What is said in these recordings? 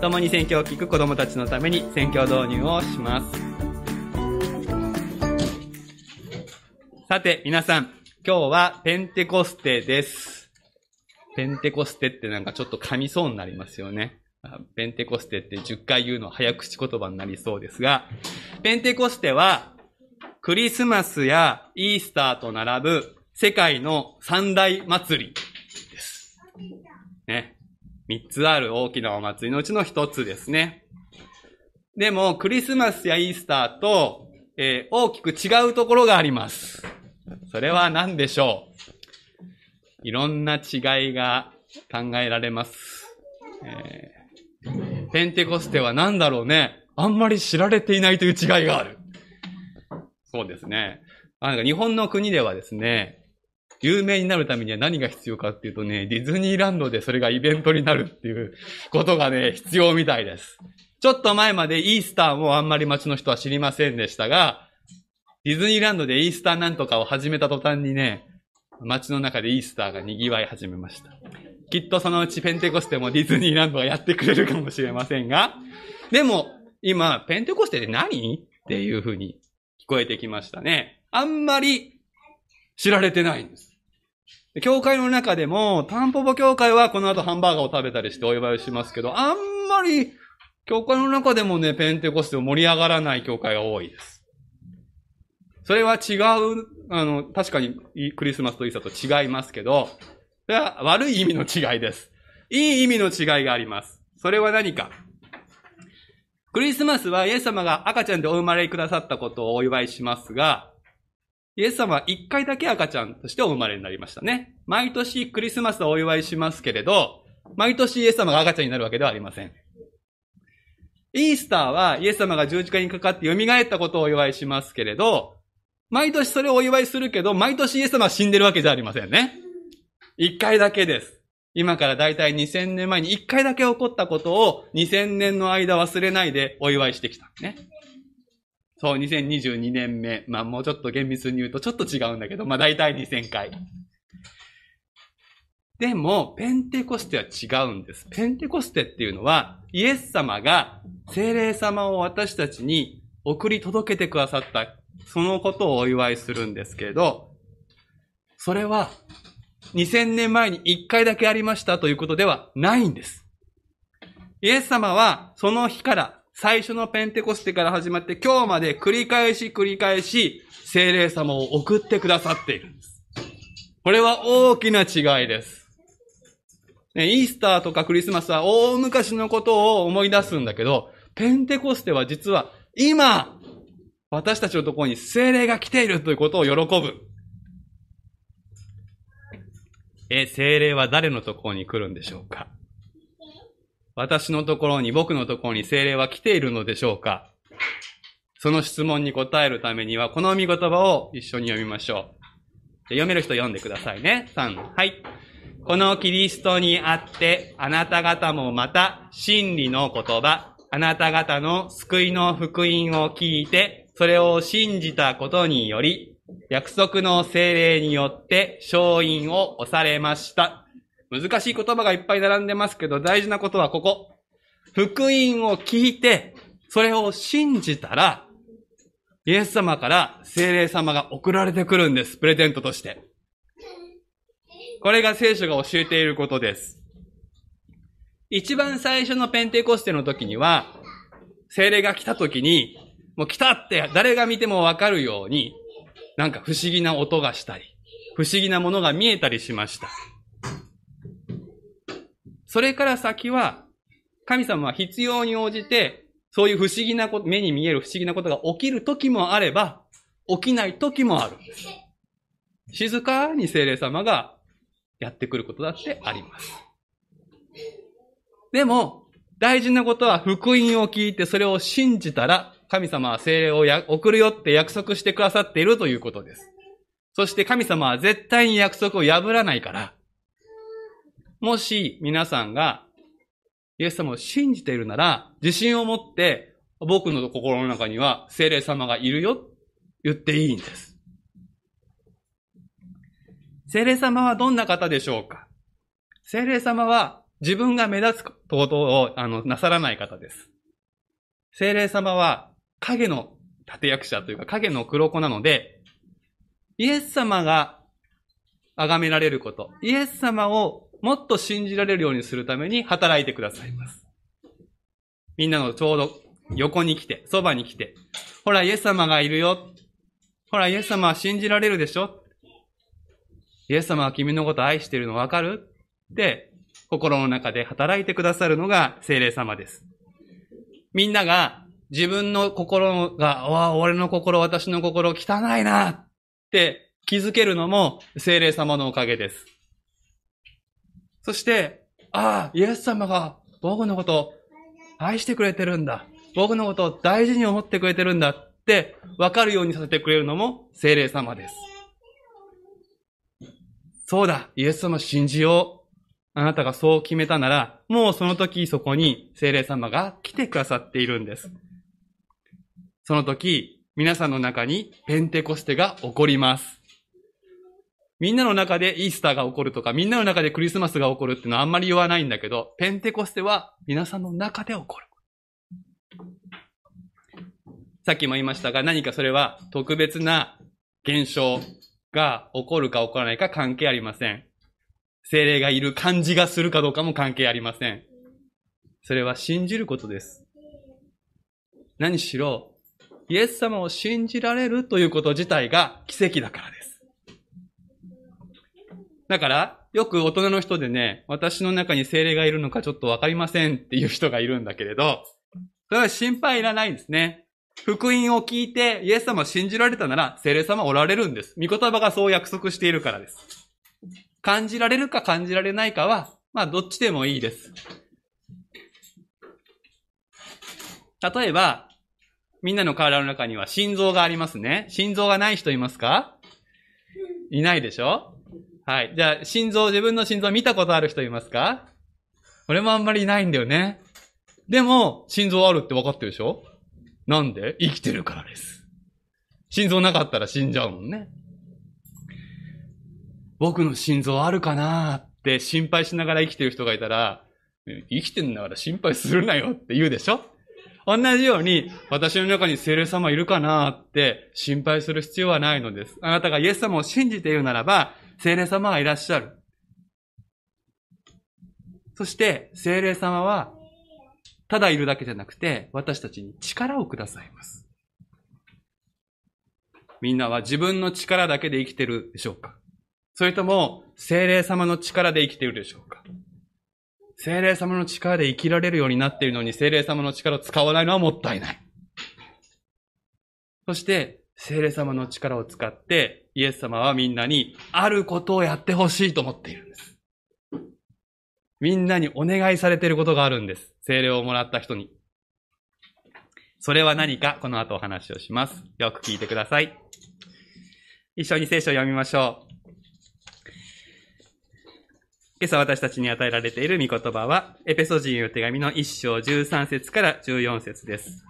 共に宣教を聞く子供たちのために宣教導入をします。さて、皆さん、今日はペンテコステです。ペンテコステってなんかちょっと噛みそうになりますよね。ペンテコステって10回言うの早口言葉になりそうですが、ペンテコステはクリスマスやイースターと並ぶ世界の三大祭りです。ね。三つある大きなお祭りのうちの一つですね。でも、クリスマスやイースターと、えー、大きく違うところがあります。それは何でしょう？いろんな違いが考えられます。えー、ペンテコステは何だろうね？あんまり知られていないという違いがある。そうですね。なんか日本の国ではですね、有名になるためには何が必要かっていうとね、ディズニーランドでそれがイベントになるっていうことがね、必要みたいです。ちょっと前までイースターもあんまり街の人は知りませんでしたが、ディズニーランドでイースターなんとかを始めた途端にね、街の中でイースターが賑わい始めました。きっとそのうちペンテコステもディズニーランドがやってくれるかもしれませんが、でも、今、ペンテコステって何？っていうふうに聞こえてきましたね。あんまり知られてないんです。教会の中でも、タンポポ教会はこの後ハンバーガーを食べたりしてお祝いをしますけど、あんまり、教会の中でもね、ペンテコステを盛り上がらない教会が多いです。それは違う、あの、確かにクリスマスとイーサと違いますけど、それは悪い意味の違いです。いい意味の違いがあります。それは何かクリスマスはイエス様が赤ちゃんでお生まれくださったことをお祝いしますが、イエス様は一回だけ赤ちゃんとしてお生まれになりましたね。毎年クリスマスをお祝いしますけれど、毎年イエス様が赤ちゃんになるわけではありません。イースターはイエス様が十字架にかかって蘇ったことをお祝いしますけれど、毎年それをお祝いするけど、毎年イエス様は死んでるわけじゃありませんね。一回だけです。今からだいたい2000年前に一回だけ起こったことを2000年の間忘れないでお祝いしてきた。ね。そう、2022年目。まあもうちょっと厳密に言うとちょっと違うんだけど、まあ大体2000回。でも、ペンテコステは違うんです。ペンテコステっていうのは、イエス様が精霊様を私たちに送り届けてくださった、そのことをお祝いするんですけど、それは2000年前に1回だけありましたということではないんです。イエス様はその日から最初のペンテコステから始まって今日まで繰り返し繰り返し精霊様を送ってくださっているんです。これは大きな違いです。ね、イースターとかクリスマスは大昔のことを思い出すんだけど、ペンテコステは実は今、私たちのところに精霊が来ているということを喜ぶ。え、精霊は誰のところに来るんでしょうか？私のところに、僕のところに精霊は来ているのでしょうか？その質問に答えるためには、この見言葉を一緒に読みましょう。読める人読んでくださいね。3、はい。このキリストにあって、あなた方もまた真理の言葉、あなた方の救いの福音を聞いて、それを信じたことにより、約束の精霊によって勝因を押されました。難しい言葉がいっぱい並んでますけど、大事なことはここ。福音を聞いて、それを信じたら、イエス様から精霊様が送られてくるんです。プレゼントとして。これが聖書が教えていることです。一番最初のペンテコステの時には、精霊が来た時に、もう来たって誰が見てもわかるように、なんか不思議な音がしたり、不思議なものが見えたりしました。それから先は、神様は必要に応じて、そういう不思議なこと、目に見える不思議なことが起きる時もあれば、起きない時もある。静かに精霊様がやってくることだってあります。でも、大事なことは福音を聞いてそれを信じたら、神様は精霊を送るよって約束してくださっているということです。そして神様は絶対に約束を破らないから、もし皆さんがイエス様を信じているなら、自信を持って僕の心の中には精霊様がいるよ言っていいんです。精霊様はどんな方でしょうか？精霊様は自分が目立つことを、あの、なさらない方です。精霊様は影の立役者というか影の黒子なので、イエス様が崇められること、イエス様をもっと信じられるようにするために働いてくださいます。みんなのちょうど横に来て、そばに来て、ほら、イエス様がいるよ。ほら、イエス様は信じられるでしょイエス様は君のこと愛してるのわかる？って、心の中で働いてくださるのが精霊様です。みんなが自分の心が、わあ、俺の心、私の心汚いなって気づけるのも精霊様のおかげです。そして、ああ、イエス様が僕のことを愛してくれてるんだ。僕のことを大事に思ってくれてるんだって分かるようにさせてくれるのも精霊様です。そうだ、イエス様信じよう。あなたがそう決めたなら、もうその時そこに精霊様が来てくださっているんです。その時、皆さんの中にペンテコステが起こります。みんなの中でイースターが起こるとか、みんなの中でクリスマスが起こるっていうのはあんまり言わないんだけど、ペンテコステは皆さんの中で起こる。さっきも言いましたが、何かそれは特別な現象が起こるか起こらないか関係ありません。精霊がいる感じがするかどうかも関係ありません。それは信じることです。何しろ、イエス様を信じられるということ自体が奇跡だからです。だから、よく大人の人でね、私の中に精霊がいるのかちょっとわかりませんっていう人がいるんだけれど、それは心配いらないんですね。福音を聞いてイエス様を信じられたなら、聖霊様おられるんです。御言葉がそう約束しているからです。感じられるか感じられないかは、まあどっちでもいいです。例えば、みんなの体の中には心臓がありますね。心臓がない人いますか？いないでしょ？はい。じゃあ、心臓、自分の心臓見たことある人いますか？俺もあんまりいないんだよね。でも、心臓あるって分かってるでしょ？なんで？生きてるからです。心臓なかったら死んじゃうもんね。僕の心臓あるかなって心配しながら生きてる人がいたら、生きてんだから心配するなよって言うでしょ？同じように、私の中に聖霊様いるかなって心配する必要はないのです。あなたがイエス様を信じているならば、聖霊様がいらっしゃる。そして、聖霊様はただいるだけじゃなくて、私たちに力をくださいます。みんなは自分の力だけで生きてるでしょうか？それとも、精霊様の力で生きているでしょうか？精霊様の力で生きられるようになっているのに、精霊様の力を使わないのはもったいない。そして、精霊様の力を使って、イエス様はみんなに、あることをやってほしいと思っているんです。みんなにお願いされていることがあるんです。精霊をもらった人に。それは何か、この後お話をします。よく聞いてください。一緒に聖書を読みましょう。今朝私たちに与えられている御言葉は、エペソ人の手紙の1章13節から14節です。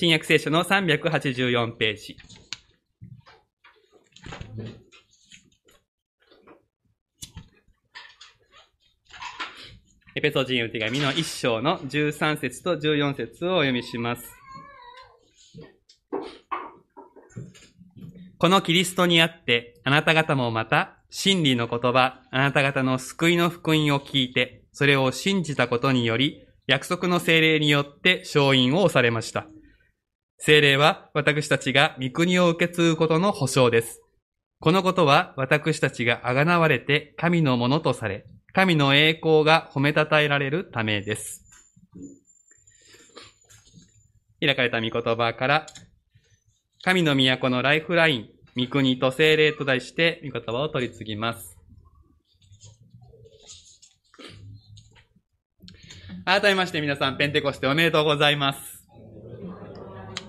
新約聖書の384ページ。エペソ人の手紙の1章の13節と14節をお読みします。このキリストにあって、あなた方もまた、真理の言葉、あなた方の救いの福音を聞いて、それを信じたことにより、約束の精霊によって勝因を押されました。精霊は私たちが御国を受け継ぐことの保証です。このことは私たちがあがなわれて神のものとされ、神の栄光が褒めたたえられるためです。開かれた御言葉から、神の都のライフライン、御国と精霊と題して御言葉を取り次ぎます。改めまして皆さん、ペンテコステおめでとうございます。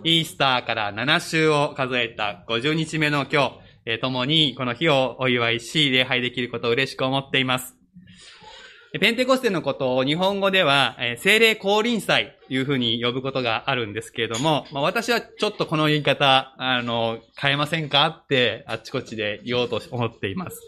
イースターから7週を数えた50日目の今日、共にこの日をお祝いし、礼拝できることを嬉しく思っています。ペンテコステのことを日本語では、えー、精霊降臨祭というふうに呼ぶことがあるんですけれども、まあ、私はちょっとこの言い方、あの、変えませんかってあっちこっちで言おうと思っています。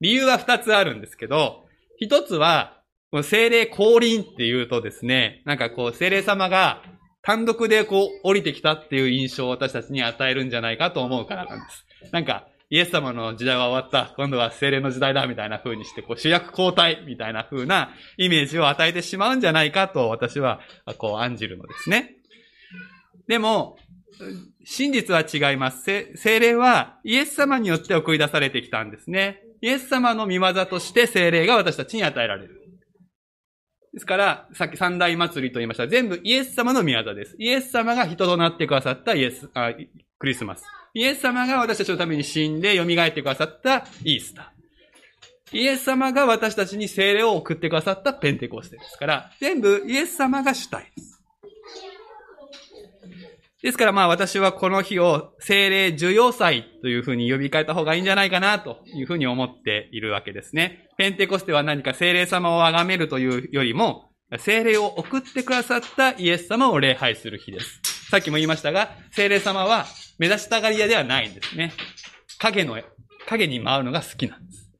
理由は二つあるんですけど、一つは、精霊降臨っていうとですね、なんかこう、精霊様が単独でこう降りてきたっていう印象を私たちに与えるんじゃないかと思うからなんです。なんか、イエス様の時代は終わった。今度は精霊の時代だ、みたいな風にして、こう主役交代、みたいな風なイメージを与えてしまうんじゃないかと私は、こう案じるのですね。でも、真実は違います。精霊はイエス様によって送り出されてきたんですね。イエス様の見業として精霊が私たちに与えられる。ですから、さっき三大祭りと言いました。全部イエス様の宮座です。イエス様が人となってくださったイエス、あクリスマス。イエス様が私たちのために死んで蘇ってくださったイースター。イエス様が私たちに精霊を送ってくださったペンテコステですから、全部イエス様が主体です。ですからまあ私はこの日を精霊受容祭というふうに呼び替えた方がいいんじゃないかなというふうに思っているわけですね。ペンテコステは何か精霊様を崇めるというよりも、精霊を送ってくださったイエス様を礼拝する日です。さっきも言いましたが、精霊様は目指したがり屋ではないんですね。影の、影に舞うのが好きなんです。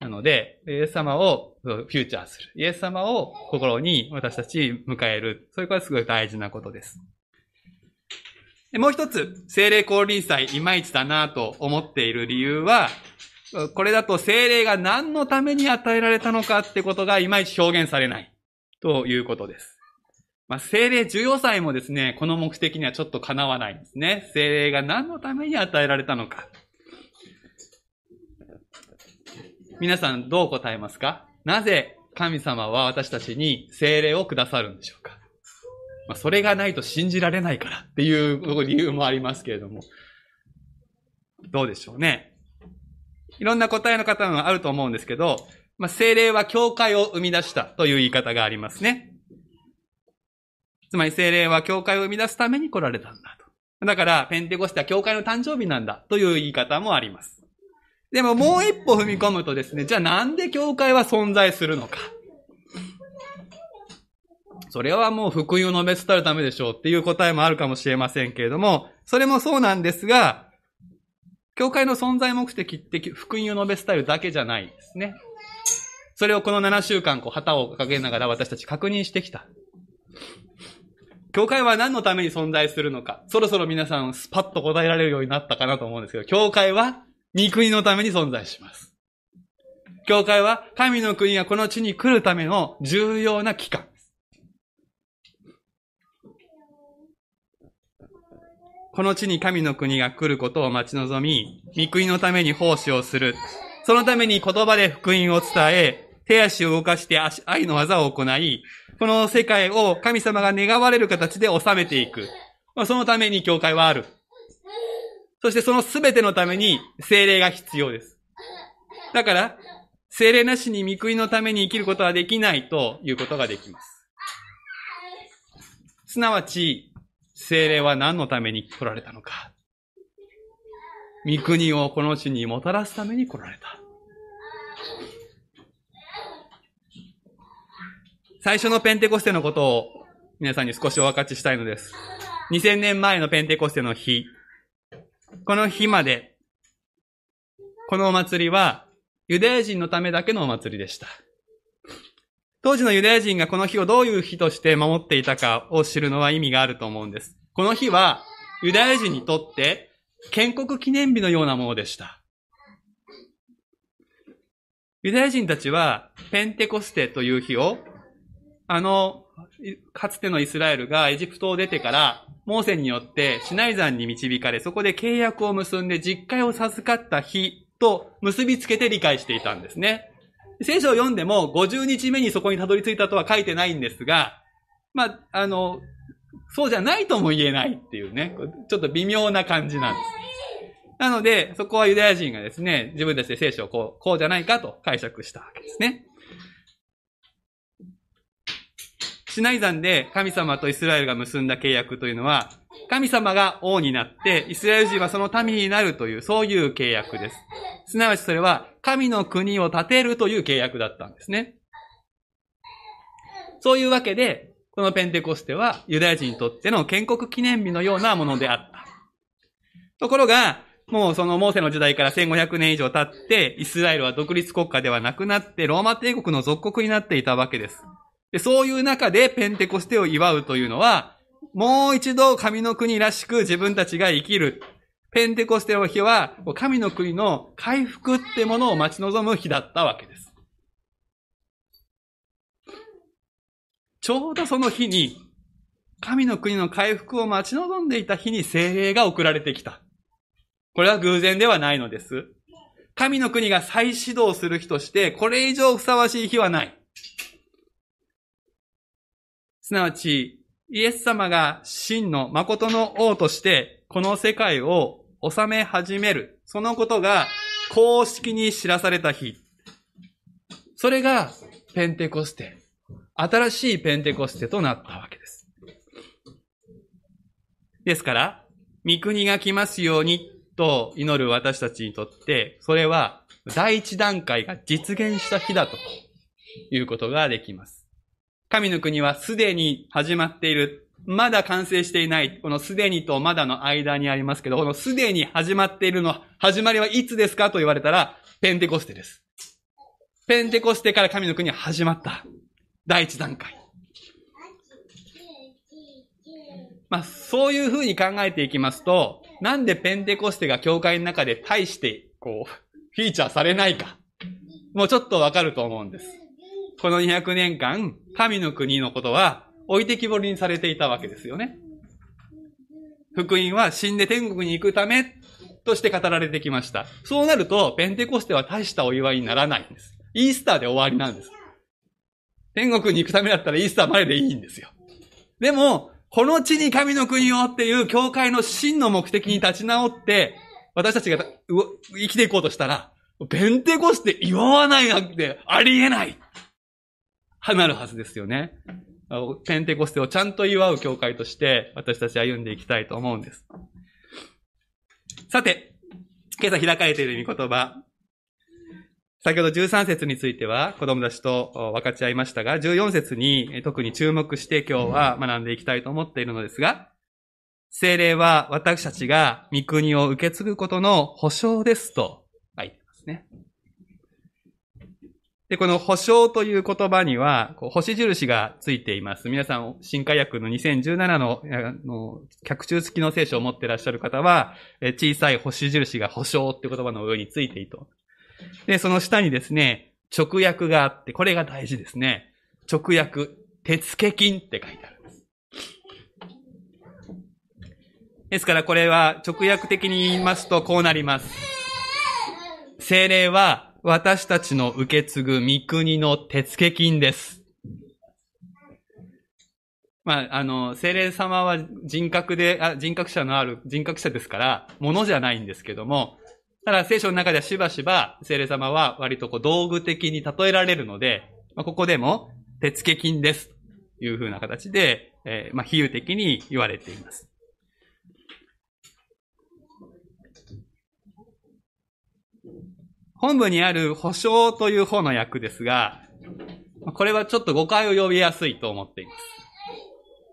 なので、イエス様をフューチャーする。イエス様を心に私たち迎える。そういうことはすごい大事なことです。もう一つ、精霊降臨祭、いまいちだなと思っている理由は、これだと精霊が何のために与えられたのかってことがいまいち表現されないということです。まあ、精霊14歳もですね、この目的にはちょっと叶わないんですね。精霊が何のために与えられたのか。皆さんどう答えますか？なぜ神様は私たちに精霊をくださるんでしょうか？まあ、それがないと信じられないからっていう理由もありますけれども。どうでしょうね。いろんな答えの方もあると思うんですけど、まあ、精霊は教会を生み出したという言い方がありますね。つまり精霊は教会を生み出すために来られたんだと。だから、ペンテコステは教会の誕生日なんだという言い方もあります。でももう一歩踏み込むとですね、じゃあなんで教会は存在するのか。それはもう福音を述べ伝えるためでしょうっていう答えもあるかもしれませんけれども、それもそうなんですが、教会の存在目的って福音を述べ伝えるだけじゃないですね。それをこの7週間、こう、旗を掲げながら私たち確認してきた。教会は何のために存在するのか、そろそろ皆さんスパッと答えられるようになったかなと思うんですけど、教会は御国のために存在します。教会は神の国がこの地に来るための重要な機関。この地に神の国が来ることを待ち望み、御国のために奉仕をする。そのために言葉で福音を伝え、手足を動かして愛の技を行い、この世界を神様が願われる形で収めていく。そのために教会はある。そしてその全てのために精霊が必要です。だから、精霊なしに御国のために生きることはできないということができます。すなわち、精霊は何のために来られたのか。御国をこの地にもたらすために来られた。最初のペンテコステのことを皆さんに少しお分かちしたいのです。2000年前のペンテコステの日、この日まで、このお祭りはユダヤ人のためだけのお祭りでした。当時のユダヤ人がこの日をどういう日として守っていたかを知るのは意味があると思うんです。この日はユダヤ人にとって建国記念日のようなものでした。ユダヤ人たちはペンテコステという日を、あの、かつてのイスラエルがエジプトを出てから、モーセによってシナイ山に導かれ、そこで契約を結んで実会を授かった日と結びつけて理解していたんですね。聖書を読んでも50日目にそこにたどり着いたとは書いてないんですが、まあ、あの、そうじゃないとも言えないっていうね、ちょっと微妙な感じなんです。なので、そこはユダヤ人がですね、自分たちで聖書をこう、こうじゃないかと解釈したわけですね。シナイ山で神様とイスラエルが結んだ契約というのは、神様が王になって、イスラエル人はその民になるという、そういう契約です。すなわちそれは、神の国を建てるという契約だったんですね。そういうわけで、このペンテコステはユダヤ人にとっての建国記念日のようなものであった。ところが、もうそのモーセの時代から1500年以上経って、イスラエルは独立国家ではなくなって、ローマ帝国の属国になっていたわけです。でそういう中でペンテコステを祝うというのは、もう一度神の国らしく自分たちが生きる。ペンテコステの日は、神の国の回復ってものを待ち望む日だったわけです。ちょうどその日に、神の国の回復を待ち望んでいた日に精霊が送られてきた。これは偶然ではないのです。神の国が再始動する日として、これ以上ふさわしい日はない。すなわち、イエス様が真の誠の王として、この世界を治め始める。そのことが公式に知らされた日。それがペンテコステ。新しいペンテコステとなったわけです。ですから、御国が来ますようにと祈る私たちにとって、それは第一段階が実現した日だということができます。神の国はすでに始まっている。まだ完成していない。このすでにとまだの間にありますけど、このすでに始まっているの、始まりはいつですかと言われたら、ペンテコステです。ペンテコステから神の国は始まった。第一段階。まあ、そういうふうに考えていきますと、なんでペンテコステが教会の中で大して、こう、フィーチャーされないか。もうちょっとわかると思うんです。この200年間、神の国のことは置いてきぼりにされていたわけですよね。福音は死んで天国に行くためとして語られてきました。そうなると、ペンテコステは大したお祝いにならないんです。イースターで終わりなんです。天国に行くためだったらイースターまででいいんですよ。でも、この地に神の国をっていう教会の真の目的に立ち直って、私たちが生きていこうとしたら、ペンテコステ祝わないなんてありえないはなるはずですよね。ペンテコステをちゃんと祝う教会として私たち歩んでいきたいと思うんです。さて、今朝開かれている御言葉、先ほど13節については子供たちと分かち合いましたが、14節に特に注目して今日は学んでいきたいと思っているのですが、精霊は私たちが御国を受け継ぐことの保証ですと書いてますね。で、この保証という言葉には、星印がついています。皆さん、新海訳の2017の、あの、脚注付きの聖書を持っていらっしゃる方は、小さい星印が保証って言葉の上についていと。で、その下にですね、直訳があって、これが大事ですね。直訳、手付金って書いてあるんです。ですからこれは直訳的に言いますとこうなります。精霊は私たちの受け継ぐ御国の手付金です。まあ、あの、精霊様は人格で、あ人格者のある人格者ですから、ものじゃないんですけども、ただ聖書の中ではしばしば聖霊様は割とこう道具的に例えられるので、まあ、ここでも手付金です。というふうな形で、えー、まあ、比喩的に言われています。本部にある保証という方の訳ですが、これはちょっと誤解を呼びやすいと思っています。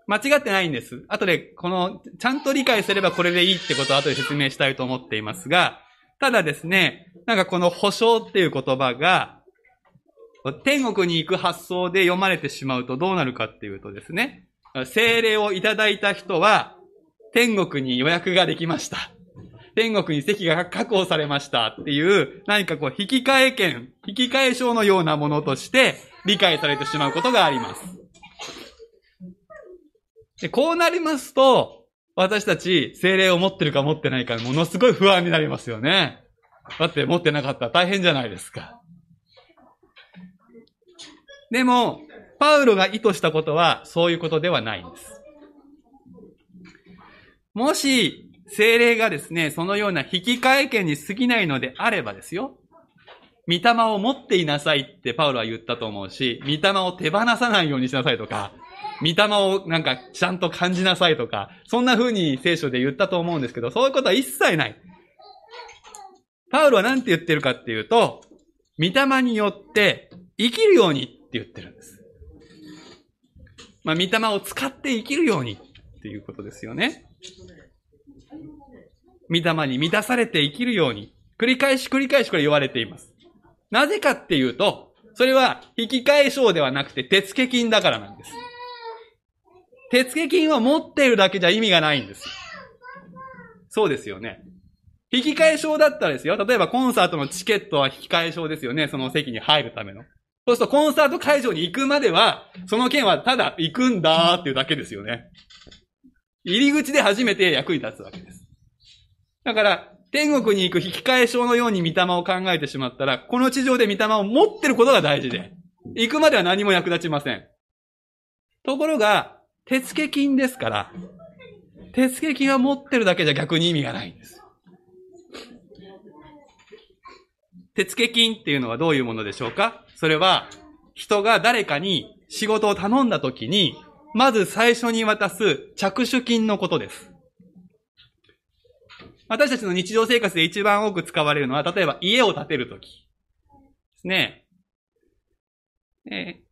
間違ってないんです。後で、この、ちゃんと理解すればこれでいいってことを後で説明したいと思っていますが、ただですね、なんかこの保証っていう言葉が、天国に行く発想で読まれてしまうとどうなるかっていうとですね、精霊をいただいた人は、天国に予約ができました。天国に席が確保されましたっていう、何かこう、引き換え券、引き換え証のようなものとして理解されてしまうことがあります。でこうなりますと、私たち、精霊を持ってるか持ってないか、ものすごい不安になりますよね。だって持ってなかったら大変じゃないですか。でも、パウロが意図したことは、そういうことではないんです。もし、精霊がですね、そのような引き換え権に過ぎないのであればですよ。御霊を持っていなさいってパウロは言ったと思うし、御霊を手放さないようにしなさいとか、御霊をなんかちゃんと感じなさいとか、そんな風に聖書で言ったと思うんですけど、そういうことは一切ない。パウロは何て言ってるかっていうと、御霊によって生きるようにって言ってるんです。まあ、御霊を使って生きるようにっていうことですよね。御霊に満たされて生きるように、繰り返し繰り返しこれ言われています。なぜかっていうと、それは引き換え証ではなくて手付金だからなんです。手付金を持っているだけじゃ意味がないんです。そうですよね。引き換え証だったらですよ。例えばコンサートのチケットは引き換え証ですよね。その席に入るための。そうするとコンサート会場に行くまでは、その件はただ行くんだーっていうだけですよね。入り口で初めて役に立つわけです。だから、天国に行く引き換え証のように御霊を考えてしまったら、この地上で御霊を持ってることが大事で、行くまでは何も役立ちません。ところが、手付金ですから、手付金は持ってるだけじゃ逆に意味がないんです。手付金っていうのはどういうものでしょうか？それは、人が誰かに仕事を頼んだ時に、まず最初に渡す着手金のことです。私たちの日常生活で一番多く使われるのは、例えば家を建てるときですね。え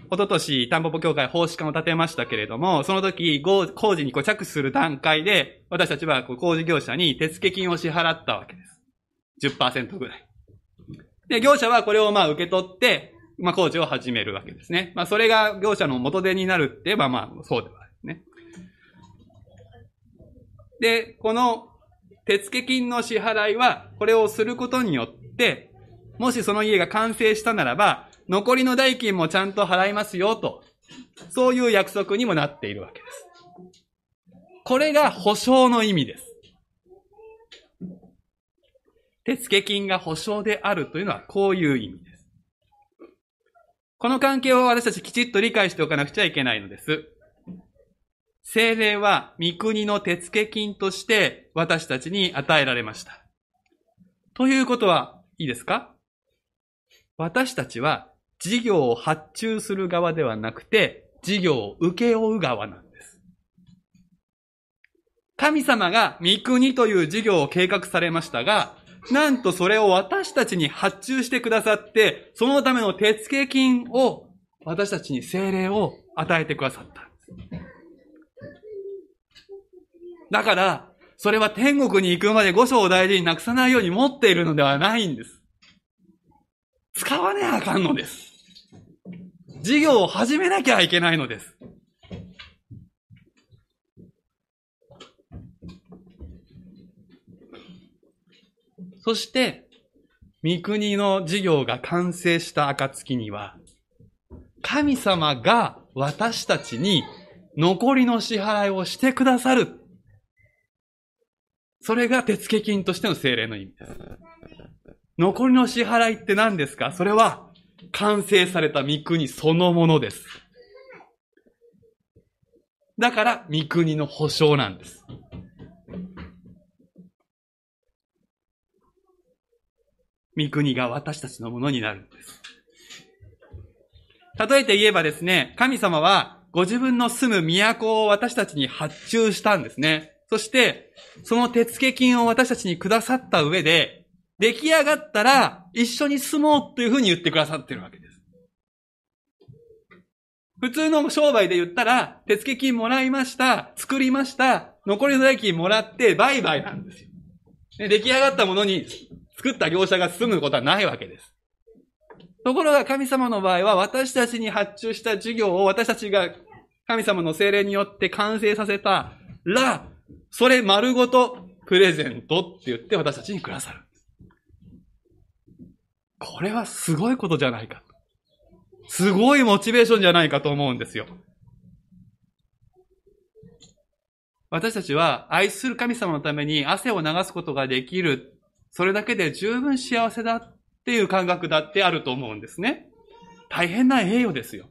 ー、おととし、タンポポ協会奉仕館を建てましたけれども、その時、工事にこ着手する段階で、私たちは工事業者に手付金を支払ったわけです。10%ぐらい。で、業者はこれをまあ受け取って、まあ工事を始めるわけですね。まあそれが業者の元手になるって言えばまあそうではですね。で、この手付金の支払いは、これをすることによって、もしその家が完成したならば、残りの代金もちゃんと払いますよと、そういう約束にもなっているわけです。これが保証の意味です。手付金が保証であるというのはこういう意味です。この関係を私たちきちっと理解しておかなくちゃいけないのです。精霊は御国の手付金として私たちに与えられました。ということはいいですか？私たちは事業を発注する側ではなくて事業を請け負う側なんです。神様が御国という事業を計画されましたが、なんとそれを私たちに発注してくださって、そのための手付金を私たちに精霊を与えてくださった。だから、それは天国に行くまで五章を大事になくさないように持っているのではないんです。使わねえあかんのです。事業を始めなきゃいけないのです。そして、三国の事業が完成した暁には、神様が私たちに残りの支払いをしてくださる。それが手付金としての精霊の意味です。残りの支払いって何ですか？それは完成された三国そのものです。だから三国の保証なんです。御国が私たちのものになるんです。例えて言えばですね、神様はご自分の住む都を私たちに発注したんですね。そして、その手付金を私たちにくださった上で、出来上がったら一緒に住もうというふうに言ってくださってるわけです。普通の商売で言ったら、手付金もらいました、作りました、残りの代金もらって売買なんですよ。出来上がったものに作った業者が住むことはないわけです。ところが神様の場合は私たちに発注した事業を私たちが神様の精霊によって完成させたら、それ丸ごとプレゼントって言って私たちにくださる。これはすごいことじゃないか。すごいモチベーションじゃないかと思うんですよ。私たちは愛する神様のために汗を流すことができるそれだけで十分幸せだっていう感覚だってあると思うんですね。大変な栄誉ですよ。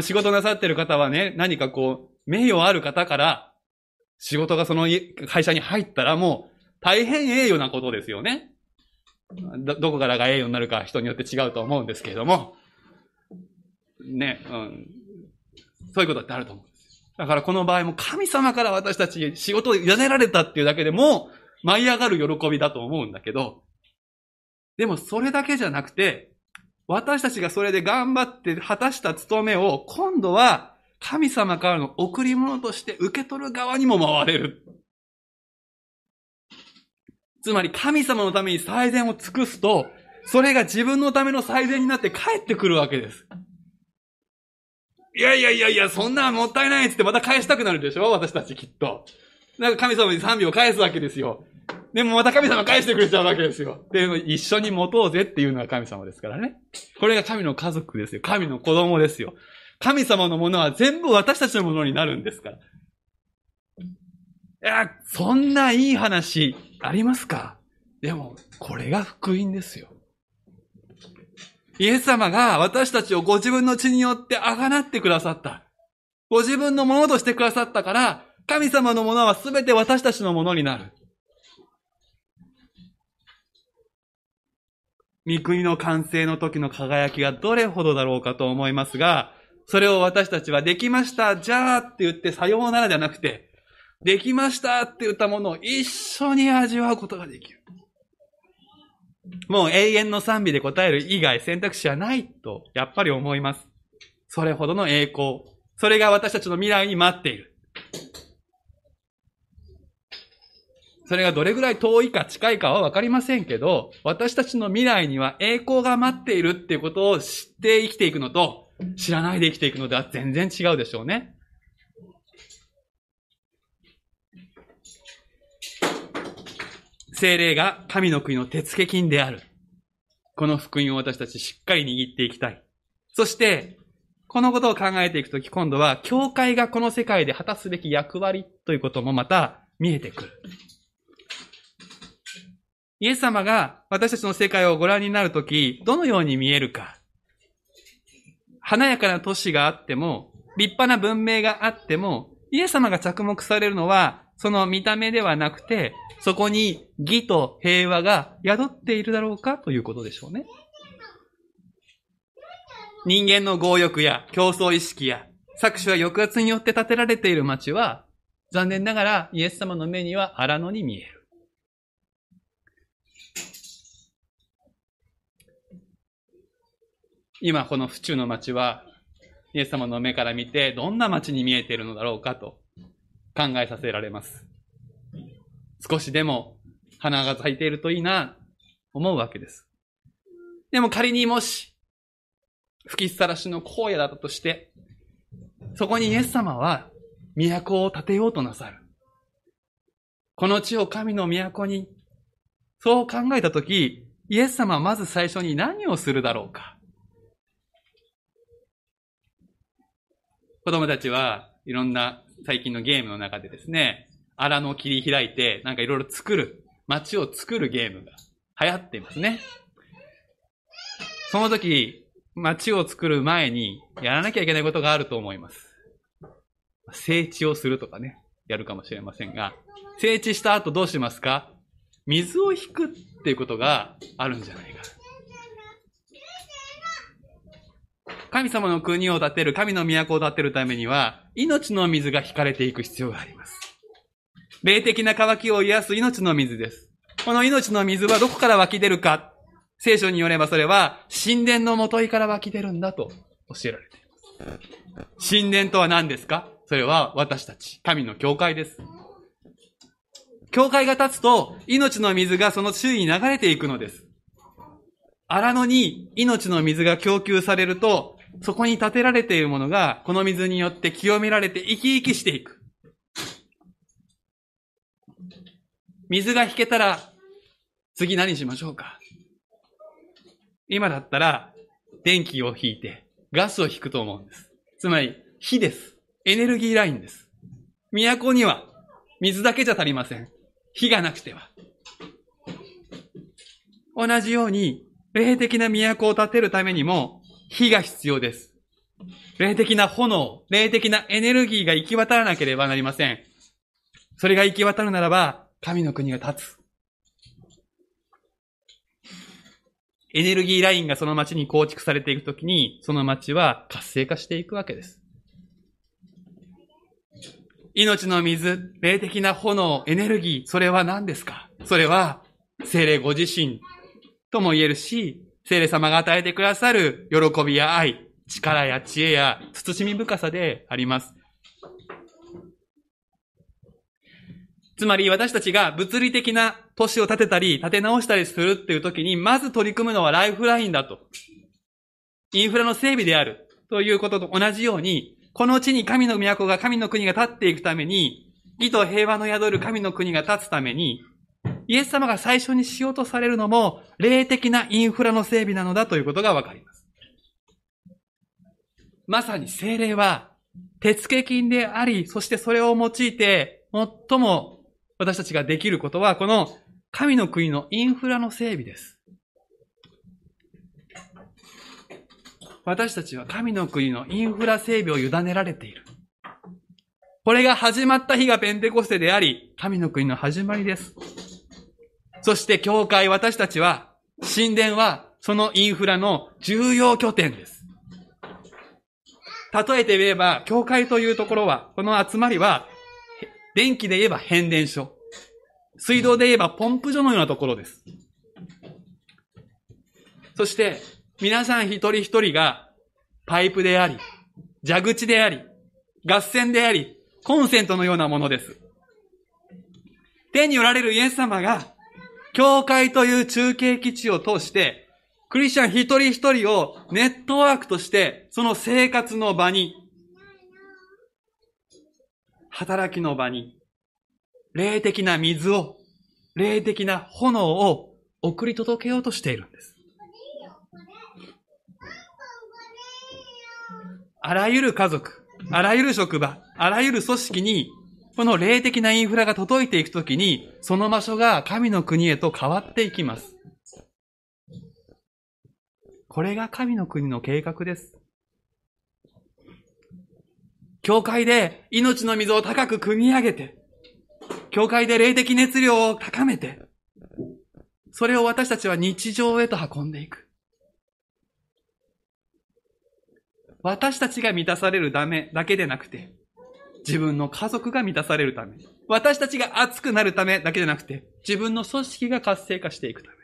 仕事なさってる方はね、何かこう、名誉ある方から、仕事がその会社に入ったらもう、大変栄誉なことですよね。ど、どこからが栄誉になるか人によって違うと思うんですけれども、ね、うん。そういうことってあると思うんです。だからこの場合も神様から私たち仕事を委ねられたっていうだけでも、舞い上がる喜びだと思うんだけど、でもそれだけじゃなくて、私たちがそれで頑張って果たした務めを今度は神様からの贈り物として受け取る側にも回れる。つまり神様のために最善を尽くすと、それが自分のための最善になって帰ってくるわけです。いやいやいやいや、そんなもったいないっつってまた返したくなるでしょ？私たちきっと。なんか神様に賛美を返すわけですよ。でもまた神様返してくれちゃうわけですよ。で、一緒に持とうぜっていうのが神様ですからね。これが神の家族ですよ。神の子供ですよ。神様のものは全部私たちのものになるんですから。いや、そんないい話ありますか？でも、これが福音ですよ。イエス様が私たちをご自分の血によってあがなってくださった。ご自分のものとしてくださったから、神様のものは全て私たちのものになる。御国の完成の時の輝きがどれほどだろうかと思いますが、それを私たちはできました、じゃあって言ってさようならじゃなくて、できましたって言ったものを一緒に味わうことができる。もう永遠の賛美で答える以外選択肢はないと、やっぱり思います。それほどの栄光。それが私たちの未来に待っている。それがどれぐらい遠いか近いかはわかりませんけど、私たちの未来には栄光が待っているっていうことを知って生きていくのと、知らないで生きていくのでは全然違うでしょうね。精霊が神の国の手付金である。この福音を私たちしっかり握っていきたい。そして、このことを考えていくとき、今度は、教会がこの世界で果たすべき役割ということもまた見えてくる。イエス様が私たちの世界をご覧になるとき、どのように見えるか。華やかな都市があっても、立派な文明があっても、イエス様が着目されるのは、その見た目ではなくて、そこに義と平和が宿っているだろうかということでしょうね。人間の強欲や競争意識や搾取や抑圧によって建てられている街は、残念ながらイエス様の目には荒野に見える。今この府中の町は、イエス様の目から見てどんな町に見えているのだろうかと考えさせられます。少しでも花が咲いているといいな、思うわけです。でも仮にもし、吹きさらしの荒野だったとして、そこにイエス様は都を建てようとなさる。この地を神の都に、そう考えたとき、イエス様はまず最初に何をするだろうか。子供たちはいろんな最近のゲームの中でですね、荒野を切り開いて、なんかいろいろ作る、街を作るゲームが流行っていますね。その時、街を作る前にやらなきゃいけないことがあると思います。整地をするとかね、やるかもしれませんが、整地した後どうしますか？水を引くっていうことがあるんじゃないか。神様の国を建てる、神の都を建てるためには、命の水が引かれていく必要があります。霊的な渇きを癒す命の水です。この命の水はどこから湧き出るか聖書によればそれは神殿の元いから湧き出るんだと教えられています。神殿とは何ですか？それは私たち、神の教会です。教会が立つと命の水がその周囲に流れていくのです。荒野に命の水が供給されるとそこに建てられているものが、この水によって清められて生き生きしていく。水が引けたら、次何しましょうか今だったら、電気を引いて、ガスを引くと思うんです。つまり、火です。エネルギーラインです。都には、水だけじゃ足りません。火がなくては。同じように、霊的な都を建てるためにも、火が必要です。霊的な炎、霊的なエネルギーが行き渡らなければなりません。それが行き渡るならば、神の国が立つ。エネルギーラインがその町に構築されていくときに、その町は活性化していくわけです。命の水、霊的な炎、エネルギー、それは何ですか？それは、精霊ご自身とも言えるし、聖霊様が与えてくださる喜びや愛、力や知恵や慎み深さであります。つまり私たちが物理的な都市を建てたり、建て直したりするっていう時に、まず取り組むのはライフラインだと。インフラの整備である。ということと同じように、この地に神の都が、神の国が立っていくために、義と平和の宿る神の国が立つために、イエス様が最初にしようとされるのも、霊的なインフラの整備なのだということがわかります。まさに精霊は、手付金であり、そしてそれを用いて、最も私たちができることは、この神の国のインフラの整備です。私たちは神の国のインフラ整備を委ねられている。これが始まった日がペンテコステであり、神の国の始まりです。そして教会、私たちは、神殿は、そのインフラの重要拠点です。例えて言えば、教会というところは、この集まりは、電気で言えば変電所。水道で言えばポンプ所のようなところです。そして、皆さん一人一人が、パイプであり、蛇口であり、合戦であり、コンセントのようなものです。天におられるイエス様が、教会という中継基地を通して、クリスチャン一人一人をネットワークとして、その生活の場に、働きの場に、霊的な水を、霊的な炎を送り届けようとしているんです。あらゆる家族、あらゆる職場、あらゆる組織にこの霊的なインフラが届いていくときに、その場所が神の国へと変わっていきます。これが神の国の計画です。教会で命の水を高く汲み上げて、教会で霊的熱量を高めて、それを私たちは日常へと運んでいく。私たちが満たされるためだけでなくて、自分の家族が満たされるため、私たちが熱くなるためだけじゃなくて、自分の組織が活性化していくため。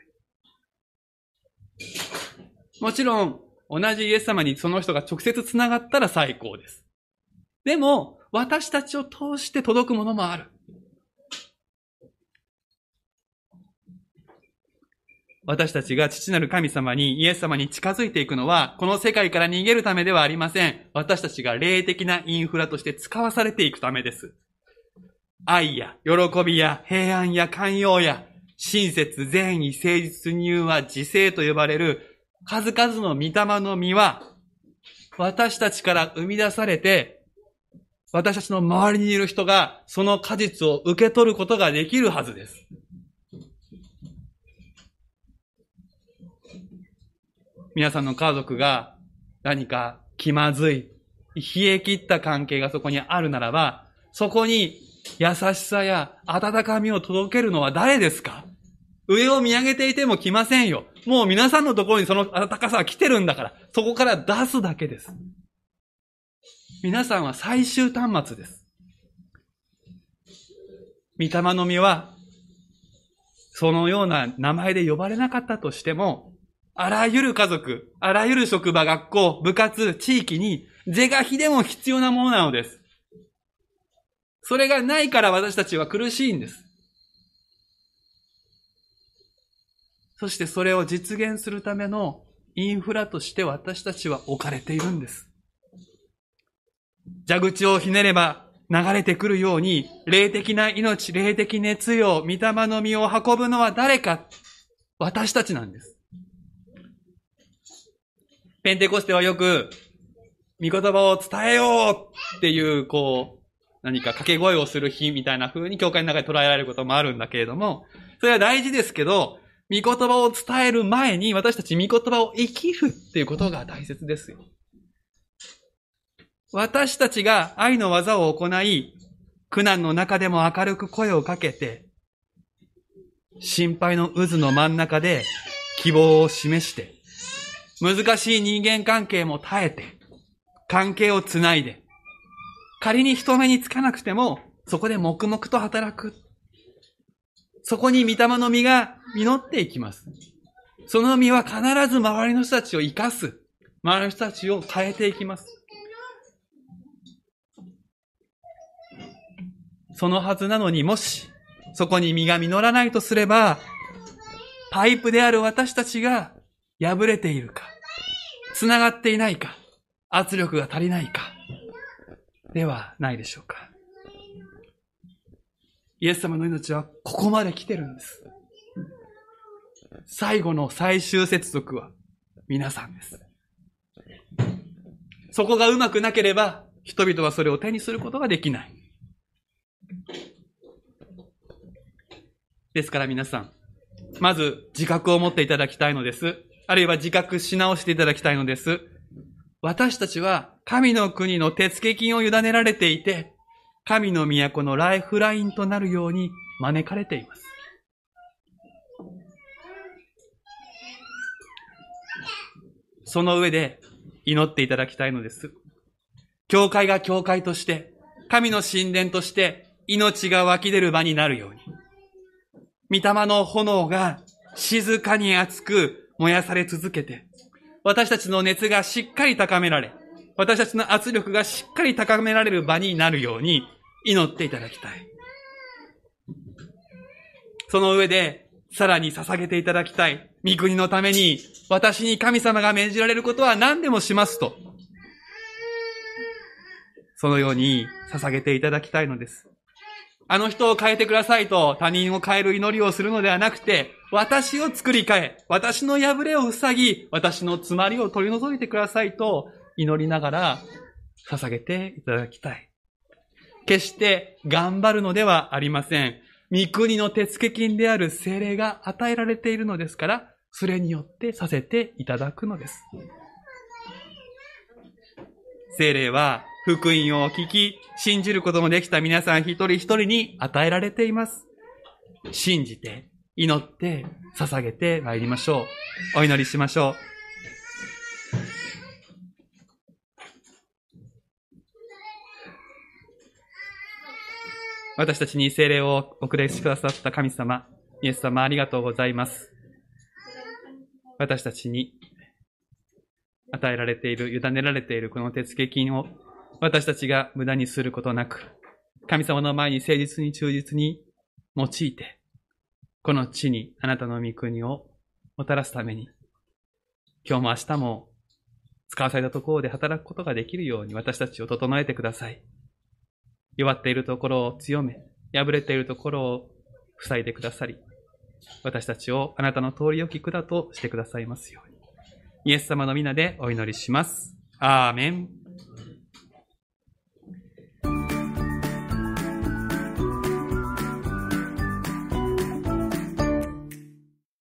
もちろん、同じイエス様にその人が直接繋がったら最高です。でも、私たちを通して届くものもある。私たちが父なる神様に、イエス様に近づいていくのは、この世界から逃げるためではありません。私たちが霊的なインフラとして使わされていくためです。愛や、喜びや、平安や、寛容や、親切、善意、誠実、入は、自制と呼ばれる、数々の御霊の実は、私たちから生み出されて、私たちの周りにいる人が、その果実を受け取ることができるはずです。皆さんの家族が何か気まずい、冷え切った関係がそこにあるならば、そこに優しさや温かみを届けるのは誰ですか？上を見上げていても来ませんよ。もう皆さんのところにその温かさは来てるんだから、そこから出すだけです。皆さんは最終端末です。御霊の実は、そのような名前で呼ばれなかったとしても、あらゆる家族、あらゆる職場、学校、部活、地域に、是が非でも必要なものなのです。それがないから私たちは苦しいんです。そしてそれを実現するためのインフラとして私たちは置かれているんです。蛇口をひねれば流れてくるように、霊的な命、霊的熱量、御霊の実を運ぶのは誰か私たちなんです。ペンテコステはよく、御言葉を伝えようっていう、こう、何か掛け声をする日みたいな風に教会の中で捉えられることもあるんだけれども、それは大事ですけど、御言葉を伝える前に私たち御言葉を生きるっていうことが大切ですよ。私たちが愛の技を行い、苦難の中でも明るく声をかけて、心配の渦の真ん中で希望を示して、難しい人間関係も耐えて、関係をつないで、仮に人目につかなくても、そこで黙々と働く。そこに御霊の実が実っていきます。その実は必ず周りの人たちを生かす。周りの人たちを変えていきます。そのはずなのにもし、そこに実が実らないとすれば、パイプである私たちが破れているか、繋がっていないか、圧力が足りないか、ではないでしょうか。イエス様の命はここまで来てるんです。最後の最終接続は皆さんです。そこがうまくなければ、人々はそれを手にすることができない。ですから皆さん、まず自覚を持っていただきたいのです。あるいは自覚し直していただきたいのです。私たちは神の国の手付金を委ねられていて、神の都のライフラインとなるように招かれています。その上で祈っていただきたいのです。教会が教会として、神の神殿として命が湧き出る場になるように。御霊の炎が静かに熱く燃やされ続けて、私たちの熱がしっかり高められ、私たちの圧力がしっかり高められる場になるように祈っていただきたい。その上で、さらに捧げていただきたい。御国のために、私に神様が命じられることは何でもしますと。そのように捧げていただきたいのです。あの人を変えてくださいと他人を変える祈りをするのではなくて、私を作り変え、私の破れを塞ぎ、私の詰まりを取り除いてくださいと祈りながら捧げていただきたい。決して頑張るのではありません。御国の手付金である精霊が与えられているのですから、それによってさせていただくのです。精霊は福音を聞き、信じることもできた皆さん一人一人に与えられています。信じて、祈って、捧げて参りましょう。お祈りしましょう。私たちに精霊をおくれしくださった神様、イエス様ありがとうございます。私たちに与えられている、委ねられているこの手付金を私たちが無駄にすることなく、神様の前に誠実に忠実に用いて、この地にあなたの御国をもたらすために、今日も明日も使わされたところで働くことができるように私たちを整えてください。弱っているところを強め、破れているところを塞いでくださり、私たちをあなたの通りよき管としてくださいますように。イエス様の皆でお祈りします。アーメン。